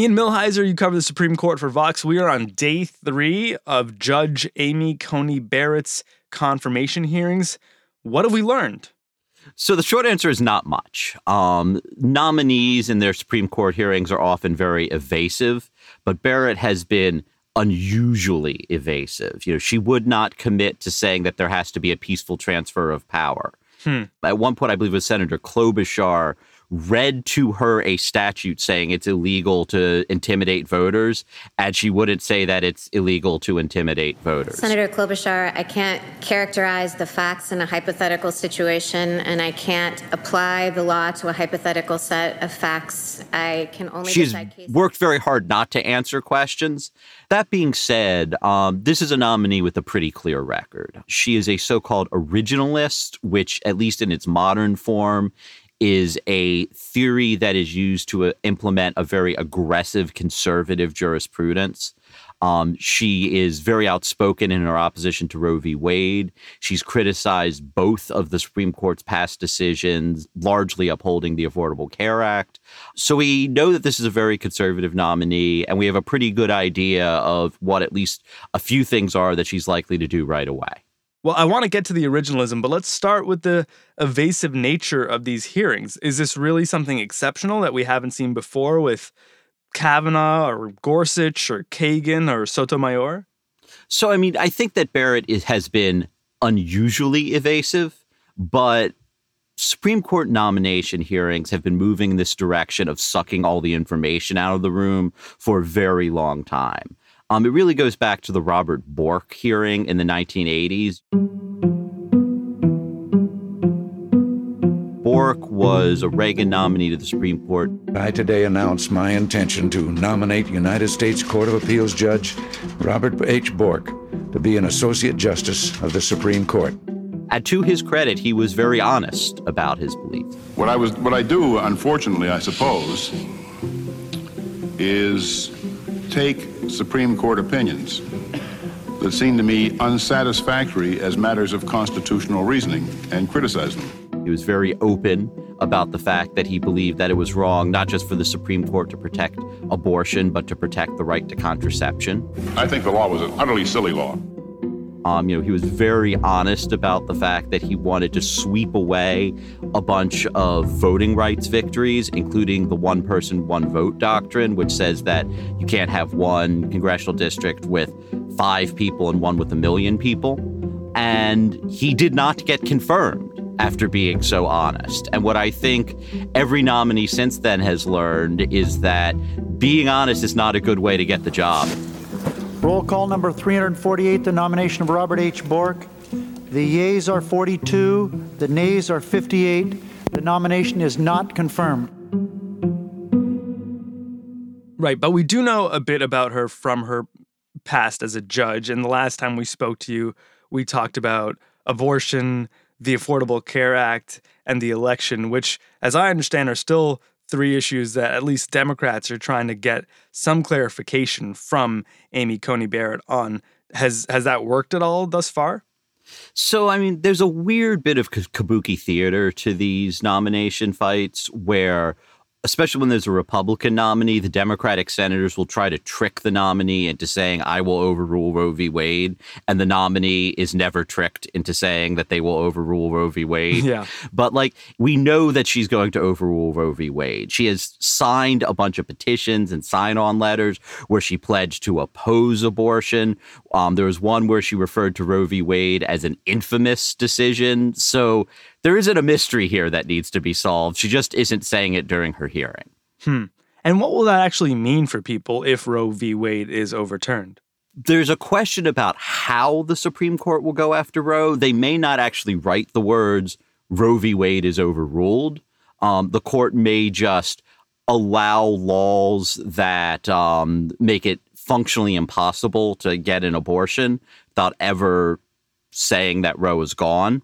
Ian Millhiser, you cover the Supreme Court for Vox. We are on day three of Judge Amy Coney Barrett's confirmation hearings. What have we learned? So the short answer is not much. Um, nominees in their Supreme Court hearings are often very evasive, but Barrett has been unusually evasive. You know, she would not commit to saying that there has to be a peaceful transfer of power. Hmm. At one point, I believe it was Senator Klobuchar read to her a statute saying it's illegal to intimidate voters, and she wouldn't say that it's illegal to intimidate voters. Senator Klobuchar, I can't characterize the facts in a hypothetical situation, and I can't apply the law to a hypothetical set of facts. I can only. She's worked very hard not to answer questions. That being said, um, this is a nominee with a pretty clear record. She is a so called originalist, which, at least in its modern form, is a theory that is used to uh, implement a very aggressive conservative jurisprudence. Um, she is very outspoken in her opposition to Roe v. Wade. She's criticized both of the Supreme Court's past decisions, largely upholding the Affordable Care Act. So we know that this is a very conservative nominee, and we have a pretty good idea of what at least a few things are that she's likely to do right away. Well, I want to get to the originalism, but let's start with the evasive nature of these hearings. Is this really something exceptional that we haven't seen before with Kavanaugh or Gorsuch or Kagan or Sotomayor? So, I mean, I think that Barrett is, has been unusually evasive, but Supreme Court nomination hearings have been moving in this direction of sucking all the information out of the room for a very long time. Um, it really goes back to the Robert Bork hearing in the 1980s. Bork was a Reagan nominee to the Supreme Court. I today announce my intention to nominate United States Court of Appeals Judge Robert H. Bork to be an Associate Justice of the Supreme Court. And to his credit, he was very honest about his beliefs. What I was, what I do, unfortunately, I suppose, is take Supreme Court opinions that seem to me unsatisfactory as matters of constitutional reasoning and criticize them. He was very open about the fact that he believed that it was wrong, not just for the Supreme Court to protect abortion, but to protect the right to contraception. I think the law was an utterly silly law. Um, you know, he was very honest about the fact that he wanted to sweep away a bunch of voting rights victories, including the one person, one vote doctrine, which says that you can't have one congressional district with five people and one with a million people. And he did not get confirmed after being so honest. And what I think every nominee since then has learned is that being honest is not a good way to get the job. Roll call number 348, the nomination of Robert H. Bork. The yeas are 42, the nays are 58. The nomination is not confirmed. Right, but we do know a bit about her from her past as a judge. And the last time we spoke to you, we talked about abortion, the Affordable Care Act, and the election, which, as I understand, are still three issues that at least Democrats are trying to get some clarification from Amy Coney Barrett on. Has has that worked at all thus far? So, I mean, there's a weird bit of kabuki theater to these nomination fights where especially when there's a Republican nominee, the Democratic senators will try to trick the nominee into saying, I will overrule Roe v. Wade. And the nominee is never tricked into saying that they will overrule Roe v. Wade. Yeah. But like, we know that she's going to overrule Roe v. Wade. She has signed a bunch of petitions and sign on letters where she pledged to oppose abortion. Um, there was one where she referred to Roe v. Wade as an infamous decision. So there isn't a mystery here that needs to be solved. She just isn't saying it during her hearing. Hmm. And what will that actually mean for people if Roe v. Wade is overturned? There's a question about how the Supreme Court will go after Roe. They may not actually write the words Roe v. Wade is overruled. Um, the court may just allow laws that um, make it functionally impossible to get an abortion without ever saying that Roe is gone.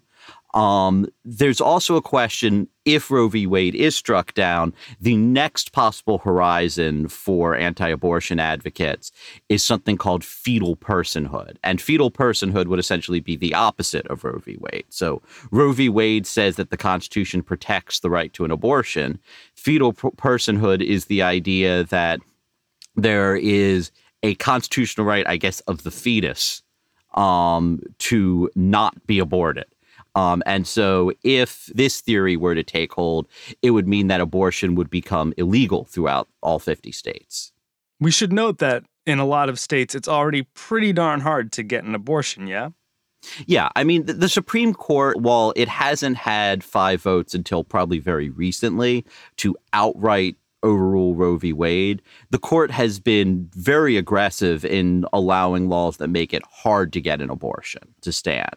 Um, there's also a question if Roe v. Wade is struck down, the next possible horizon for anti abortion advocates is something called fetal personhood. And fetal personhood would essentially be the opposite of Roe v. Wade. So Roe v. Wade says that the Constitution protects the right to an abortion. Fetal personhood is the idea that there is a constitutional right, I guess, of the fetus um, to not be aborted. Um, and so, if this theory were to take hold, it would mean that abortion would become illegal throughout all 50 states. We should note that in a lot of states, it's already pretty darn hard to get an abortion, yeah? Yeah, I mean, the, the, Supreme Court, while it hasn't had five votes until probably very recently to outright overrule Roe v. Wade, the court has been very aggressive in allowing laws that make it hard to get an abortion to stand.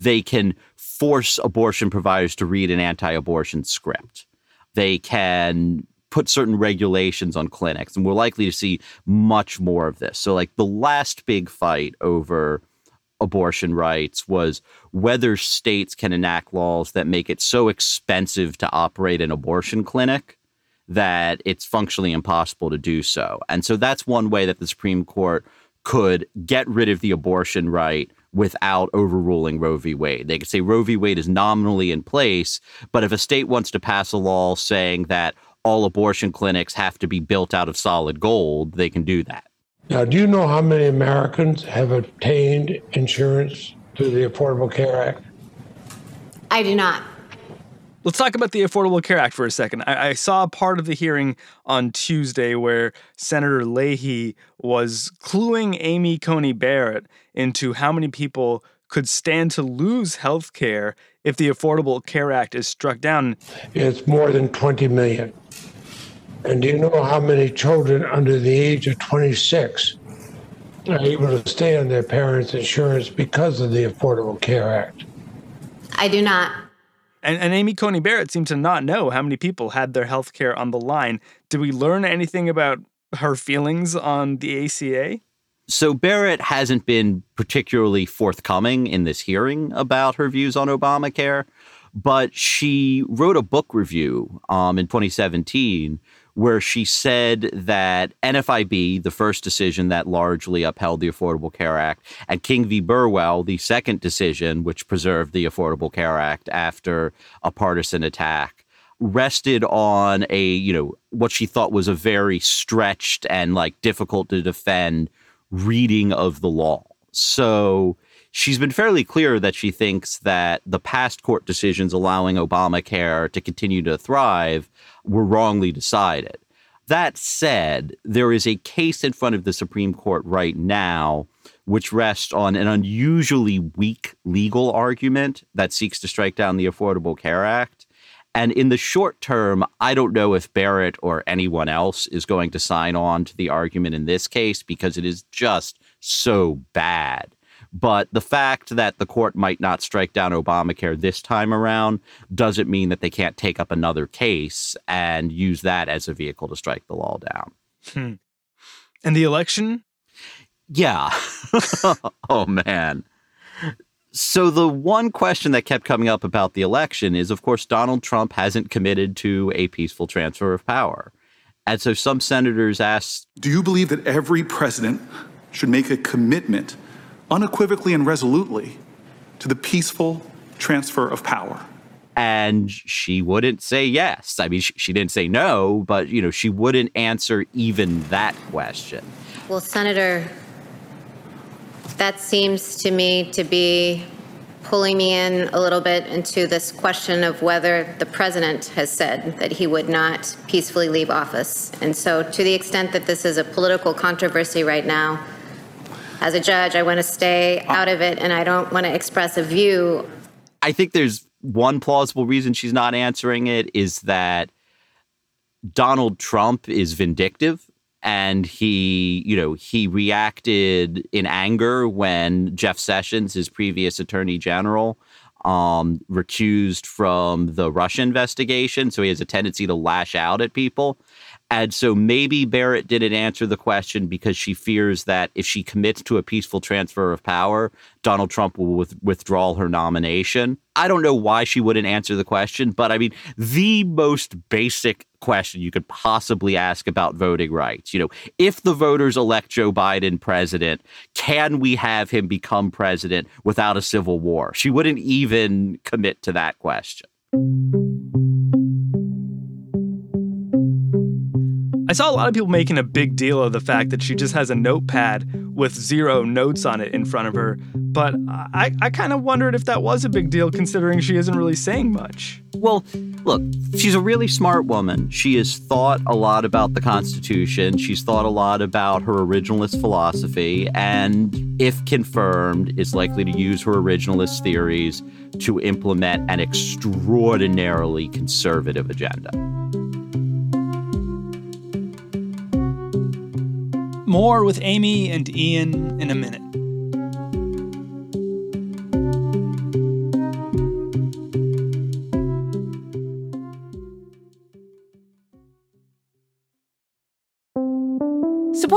They can force abortion providers to read an anti abortion script. They can put certain regulations on clinics, and we're likely to see much more of this. So, like the last big fight over abortion rights was whether states can enact laws that make it so expensive to operate an abortion clinic that it's functionally impossible to do so. And so that's one way that the Supreme Court could get rid of the abortion right without overruling Roe v. Wade. They could say Roe v. Wade is nominally in place, but if a state wants to pass a law saying that all abortion clinics have to be built out of solid gold, they can do that. Now, do you know how many Americans have obtained insurance through the Affordable Care Act? I do not. Let's talk about the Affordable Care Act for a second. I, I, saw part of the hearing on Tuesday where Senator Leahy was cluing Amy Coney Barrett into how many people could stand to lose health care if the Affordable Care Act is struck down. It's more than 20 million. And do you know how many children under the age of 26 are able to stay on their parents' insurance because of the Affordable Care Act? I do not. And, and Amy Coney Barrett seemed to not know how many people had their health care on the line. Did we learn anything about her feelings on the ACA? So Barrett hasn't been particularly forthcoming in this hearing about her views on Obamacare, but she wrote a book review um, in 2017 where she said that NFIB, the first decision that largely upheld the Affordable Care Act, and King v. Burwell, the second decision which preserved the Affordable Care Act after a partisan attack, rested on a, you know, what she thought was a very stretched and like difficult to defend reading of the law. So she's been fairly clear that she thinks that the past court decisions allowing Obamacare to continue to thrive were wrongly decided. That said, there is a case in front of the Supreme Court right now which rests on an unusually weak legal argument that seeks to strike down the Affordable Care Act. And in the short term, I don't know if Barrett or anyone else is going to sign on to the argument in this case because it is just so bad. But the fact that the court might not strike down Obamacare this time around doesn't mean that they can't take up another case and use that as a vehicle to strike the law down. Hmm. And the election? Yeah. oh, man. So, the one question that kept coming up about the election is, of course, Donald Trump hasn't committed to a peaceful transfer of power. And so some senators asked Do you believe that every president should make a commitment unequivocally and resolutely to the peaceful transfer of power? And she wouldn't say yes. I mean, she, she didn't say no, but you know, she wouldn't answer even that question. Well, Senator, that seems to me to be pulling me in a little bit into this question of whether the president has said that he would not peacefully leave office. And so, to the extent that this is a political controversy right now, as a judge, I want to stay out of it and I don't want to express a view. I think there's one plausible reason she's not answering it is that Donald Trump is vindictive and he, you know, he reacted in anger when Jeff Sessions, his previous attorney general, um, recused from the Russia investigation. So he has a tendency to lash out at people. And so maybe Barrett didn't answer the question because she fears that if she commits to a peaceful transfer of power, Donald Trump will with- withdraw her nomination. I don't know why she wouldn't answer the question, but I mean, the most basic question you could possibly ask about voting rights. You know, if the voters elect Joe Biden president, can we have him become president without a civil war? She wouldn't even commit to that question. I saw a lot of people making a big deal of the fact that she just has a notepad with zero notes on it in front of her. But I, I kind of wondered if that was a big deal considering she isn't really saying much. Well, look, she's a really smart woman. She has thought a lot about the Constitution. She's thought a lot about her originalist philosophy, and if confirmed, is likely to use her originalist theories to implement an extraordinarily conservative agenda. More with Amy and Ian in a minute.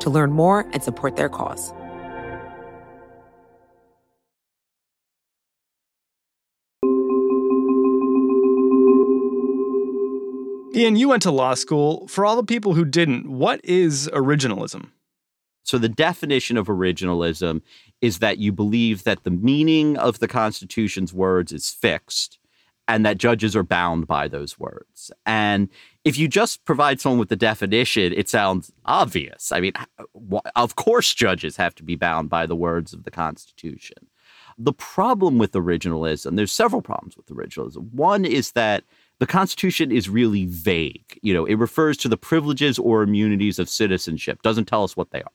to learn more and support their cause. Ian, you went to law school. For all the people who didn't, what is originalism? So, the definition of originalism is that you believe that the meaning of the Constitution's words is fixed and that judges are bound by those words. And if you just provide someone with the definition, it sounds obvious. I mean, of course, judges have to be bound by the words of the Constitution. The problem with originalism, there's several problems with originalism. One is that the Constitution is really vague. You know, it refers to the privileges or immunities of citizenship, doesn't tell us what they are.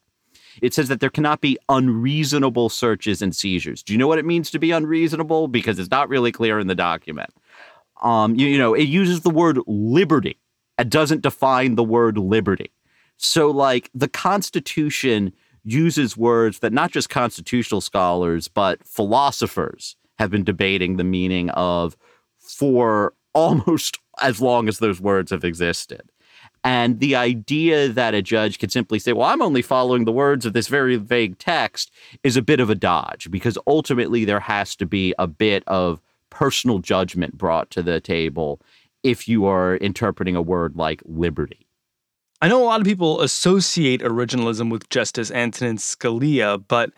It says that there cannot be unreasonable searches and seizures. Do you know what it means to be unreasonable? Because it's not really clear in the document. Um, you, you know, it uses the word liberty. It doesn't define the word liberty. So, like, the Constitution uses words that not just constitutional scholars, but philosophers have been debating the meaning of for almost as long as those words have existed. And the idea that a judge could simply say, well, I'm only following the words of this very vague text is a bit of a dodge because ultimately there has to be a bit of personal judgment brought to the table if you are interpreting a word like liberty. I know a lot of people associate originalism with Justice Antonin Scalia, but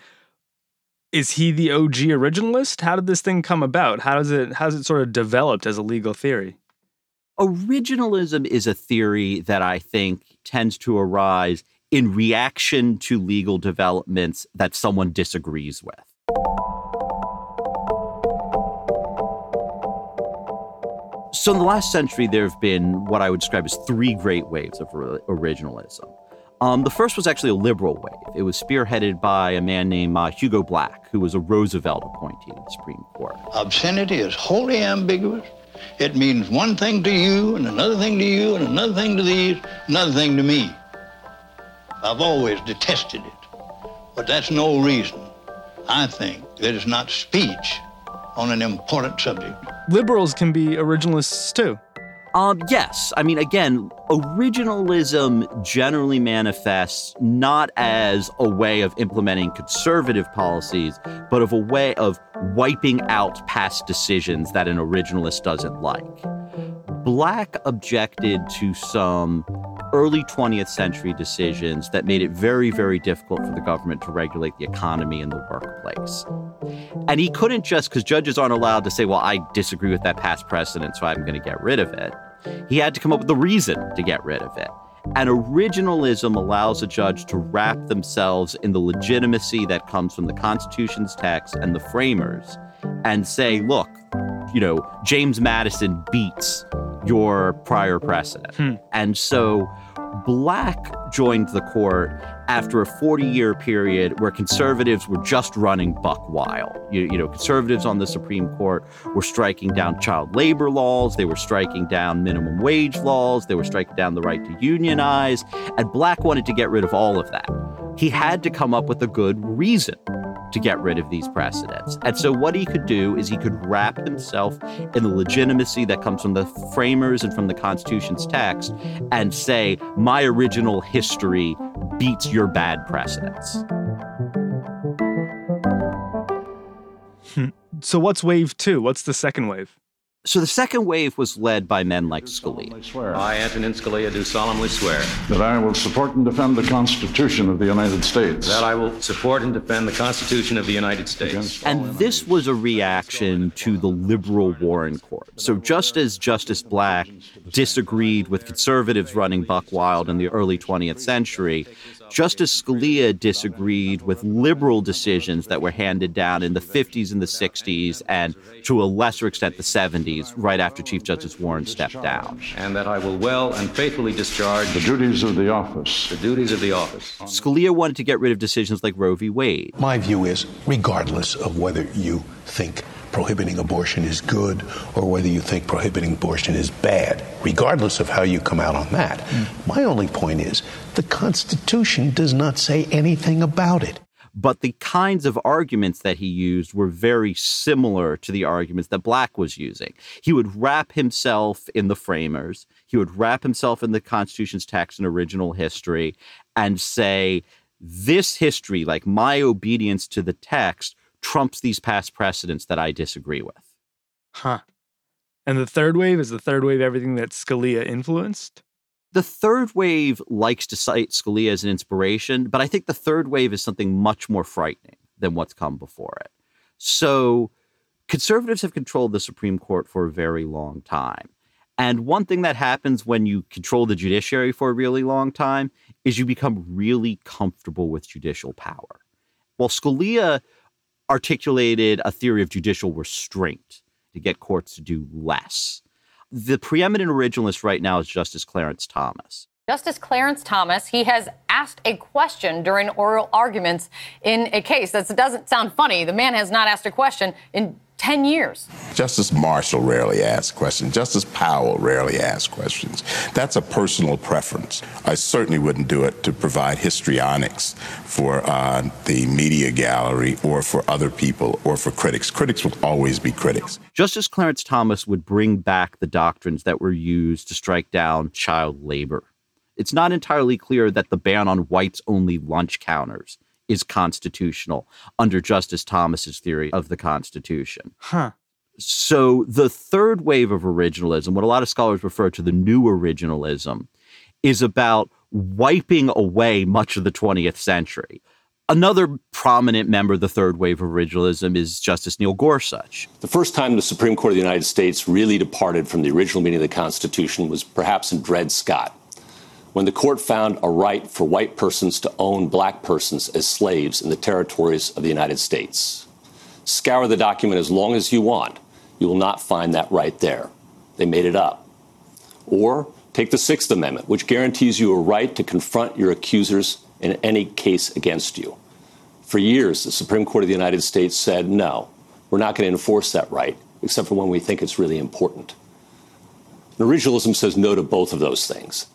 is he the OG originalist? How did this thing come about? How does it how's it sort of developed as a legal theory? Originalism is a theory that I think tends to arise in reaction to legal developments that someone disagrees with. So, in the last century, there have been what I would describe as three great waves of originalism. Um, the first was actually a liberal wave. It was spearheaded by a man named uh, Hugo Black, who was a Roosevelt appointee to the Supreme Court. Obscenity is wholly ambiguous. It means one thing to you, and another thing to you, and another thing to these, another thing to me. I've always detested it. But that's no reason, I think, that it's not speech on an important subject. Liberals can be originalists too. Um, yes. I mean, again, originalism generally manifests not as a way of implementing conservative policies, but of a way of wiping out past decisions that an originalist doesn't like. Black objected to some early 20th century decisions that made it very, very difficult for the government to regulate the economy and the workplace. And he couldn't just, because judges aren't allowed to say, well, I disagree with that past precedent, so I'm going to get rid of it. He had to come up with a reason to get rid of it. And originalism allows a judge to wrap themselves in the legitimacy that comes from the Constitution's text and the framers and say, look, you know, James Madison beats your prior precedent. Hmm. And so Black joined the court after a 40 year period where conservatives were just running buck wild. You, you, know, conservatives on the Supreme Court were striking down child labor laws, they were striking down minimum wage laws, they were striking down the right to unionize, and Black wanted to get rid of all of that. He had to come up with a good reason to get rid of these precedents. And so, what he could do is he could wrap himself in the legitimacy that comes from the framers and from the Constitution's text and say, my original history beats your bad precedents. Hmm. so, what's wave two? What's the second wave? So the second wave was led by men like Scalia. I, Antonin Scalia, do solemnly swear that I will support and defend the Constitution of the United States. That I will support and defend the Constitution of the United States. And this was a reaction to the liberal Warren Court. So just as Justice Black disagreed with conservatives running buck wild in the early 20th century, Justice Scalia disagreed with liberal decisions that were handed down in the 50s and the 60s, and to a lesser extent, the 70s, right after Chief Justice Warren stepped down. And that I will well and faithfully discharge the duties of the office. The duties of the office. Scalia wanted to get rid of decisions like Roe v. Wade. My view is, regardless of whether you think prohibiting abortion is good or whether you think prohibiting abortion is bad, regardless of how you come out on that. Mm. My only point is the Constitution does not say anything about it. But the kinds of arguments that he used were very similar to the arguments that Black was using. He would wrap himself in the framers, he would wrap himself in the Constitution's text and original history, and say, this history, like my obedience to the text, trumps these past precedents that I disagree with. Huh. And the third wave is the third wave everything that Scalia influenced? The third wave likes to cite Scalia as an inspiration, but I think the third wave is something much more frightening than what's come before it. So, conservatives have controlled the Supreme Court for a very long time. And one thing that happens when you control the judiciary for a really long time is you become really comfortable with judicial power. While Scalia articulated a theory of judicial restraint to get courts to do less. The preeminent originalist right now is Justice Clarence Thomas. Justice Clarence Thomas, he has asked a question during oral arguments in a case. That doesn't sound funny. The man has not asked a question in 10 years. Justice Marshall rarely asks questions. Justice Powell rarely asks questions. That's a personal preference. I certainly wouldn't do it to provide histrionics for uh, the media gallery or for other people or for critics. Critics will always be critics. Justice Clarence Thomas would bring back the doctrines that were used to strike down child labor it's not entirely clear that the ban on whites only lunch counters is constitutional under Justice Thomas's theory of the Constitution. Huh. So the third wave of originalism, what a lot of scholars refer to the new originalism, is about wiping away much of the 20th century. Another prominent member of the third wave of originalism is Justice Neil Gorsuch. The first time the Supreme Court of the United States really departed from the original meaning of the Constitution was perhaps in Dred Scott, when the court found a right for white persons to own black persons as slaves in the territories of the United States. Scour the document as long as you want, you will not find that right there. They made it up. Or take the Sixth Amendment, which guarantees you a right to confront your accusers in any case against you. For years, the Supreme Court of the United States said, no, we're not going to enforce that right, except for when we think it's really important. And originalism says no to both of those things.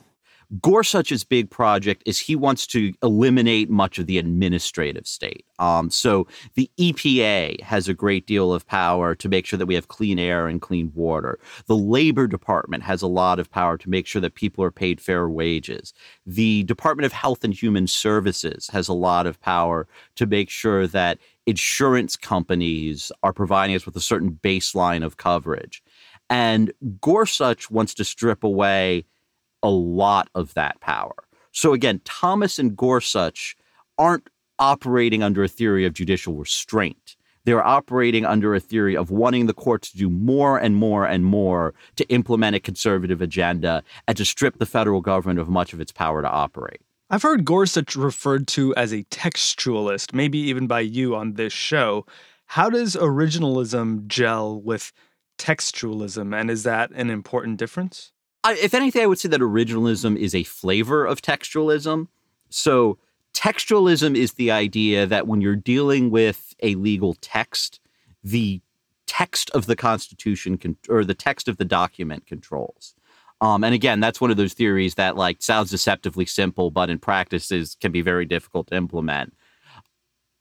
Gorsuch's big project is he wants to eliminate much of the administrative state. Um, so the EPA has a great deal of power to make sure that we have clean air and clean water. The Labor Department has a lot of power to make sure that people are paid fair wages. The Department of Health and Human Services has a lot of power to make sure that insurance companies are providing us with a certain baseline of coverage. And Gorsuch wants to strip away a lot of that power. So again, Thomas and Gorsuch aren't operating under a theory of judicial restraint. They're operating under a theory of wanting the court to do more and more and more to implement a conservative agenda and to strip the federal government of much of its power to operate. I've heard Gorsuch referred to as a textualist, maybe even by you on this show. How does originalism gel with textualism, and is that an important difference? I, if anything, I would say that originalism is a flavor of textualism. So, textualism is the idea that when you're dealing with a legal text, the text of the Constitution can, or the text of the document controls. Um, and again, that's one of those theories that like sounds deceptively simple, but in practice is can be very difficult to implement.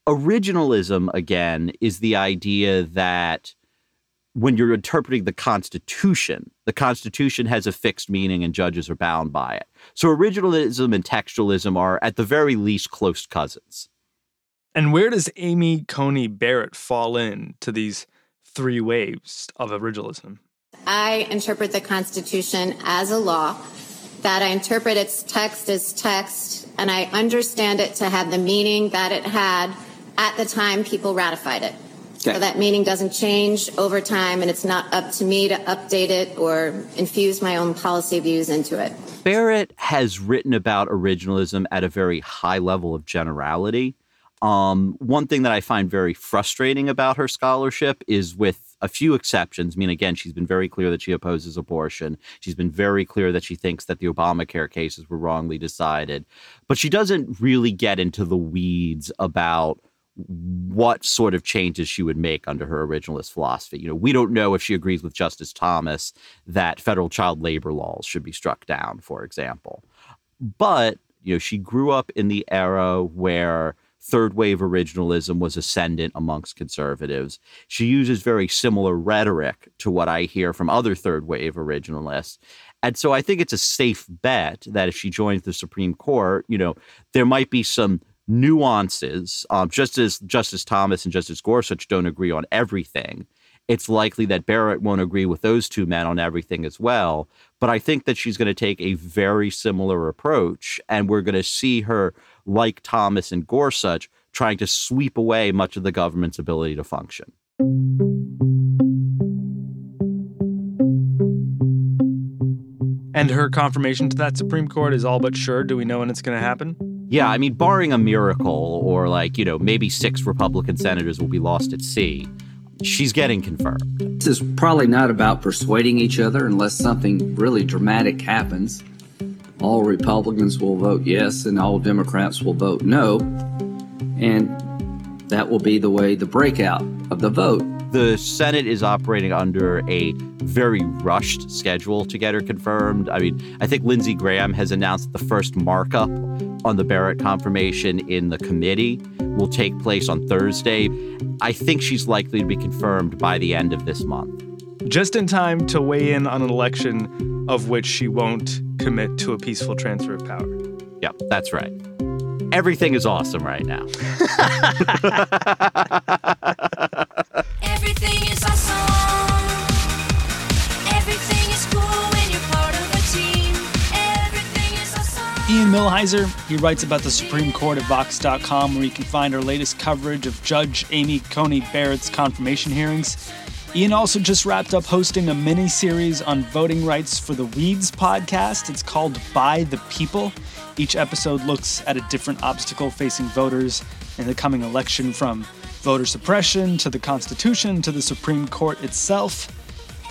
Originalism, again, is the idea that when you're interpreting the Constitution, the Constitution has a fixed meaning and judges are bound by it. So originalism and textualism are, at the very least, close cousins. And where does Amy Coney Barrett fall in to these three waves of originalism? I interpret the Constitution as a law, that I interpret its text as text, and I understand it to have the meaning that it had at the time people ratified it. Okay. So that meaning doesn't change over time, and it's not up to me to update it or infuse my own policy views into it. Barrett has written about originalism at a very high level of generality. Um, one thing that I find very frustrating about her scholarship is with a few exceptions. I mean, again, she's been very clear that she opposes abortion. She's been very clear that she thinks that the Obamacare cases were wrongly decided. But she doesn't really get into the weeds about what sort of changes she would make under her originalist philosophy. You know, we don't know if she agrees with Justice Thomas that federal child labor laws should be struck down, for example. But, you know, she grew up in the era where third wave originalism was ascendant amongst conservatives. She uses very similar rhetoric to what I hear from other third wave originalists. And so I think it's a safe bet that if she joins the Supreme Court, you know, there might be some nuances, um, just as Justice Thomas and Justice Gorsuch don't agree on everything, it's likely that Barrett won't agree with those two men on everything as well. But I think that she's going to take a very similar approach, and we're going to see her, like Thomas and Gorsuch, trying to sweep away much of the government's ability to function. And her confirmation to that Supreme Court is all but sure. Do we know when it's going to happen? Yeah, I mean, barring a miracle or like, you know, maybe six Republican senators will be lost at sea, she's getting confirmed. This is probably not about persuading each other unless something really dramatic happens. All Republicans will vote yes and all Democrats will vote no. And that will be the way the breakout of the vote. The Senate is operating under a very rushed schedule to get her confirmed. I mean, I think Lindsey Graham has announced the first markup on the Barrett confirmation in the committee will take place on Thursday. I think she's likely to be confirmed by the end of this month. Just in time to weigh in on an election of which she won't commit to a peaceful transfer of power. Yep, that's right. Everything is awesome right now. Ian Millhiser, he writes about the Supreme Court at Vox.com, where you can find our latest coverage of Judge Amy Coney Barrett's confirmation hearings. Ian also just wrapped up hosting a mini series on voting rights for the Weeds podcast. It's called By the People. Each episode looks at a different obstacle facing voters in the coming election from voter suppression to the Constitution to the Supreme Court itself.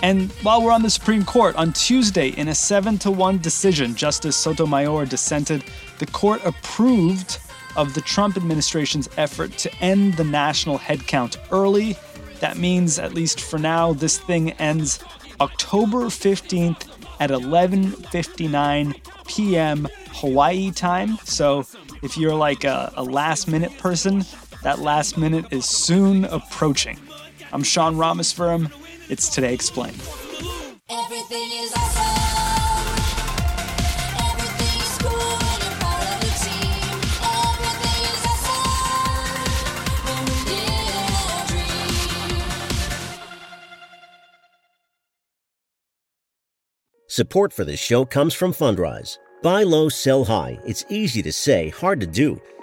And while we're on the Supreme Court, on Tuesday, in a 7 to 1 decision, Justice Sotomayor dissented. The court approved of the Trump administration's effort to end the national headcount early. That means, at least for now, this thing ends October 15th at 11:59 p.m. Hawaii time. So, if you're like a, a last minute person, that last minute is soon approaching. I'm Sean Rameswaram. It's Today Explained. Everything is awesome. Everything is cool when you're part of a team. Everything is awesome when we live our dream. Support for this show comes from Fundrise. Buy low, sell high. It's easy to say, hard to do.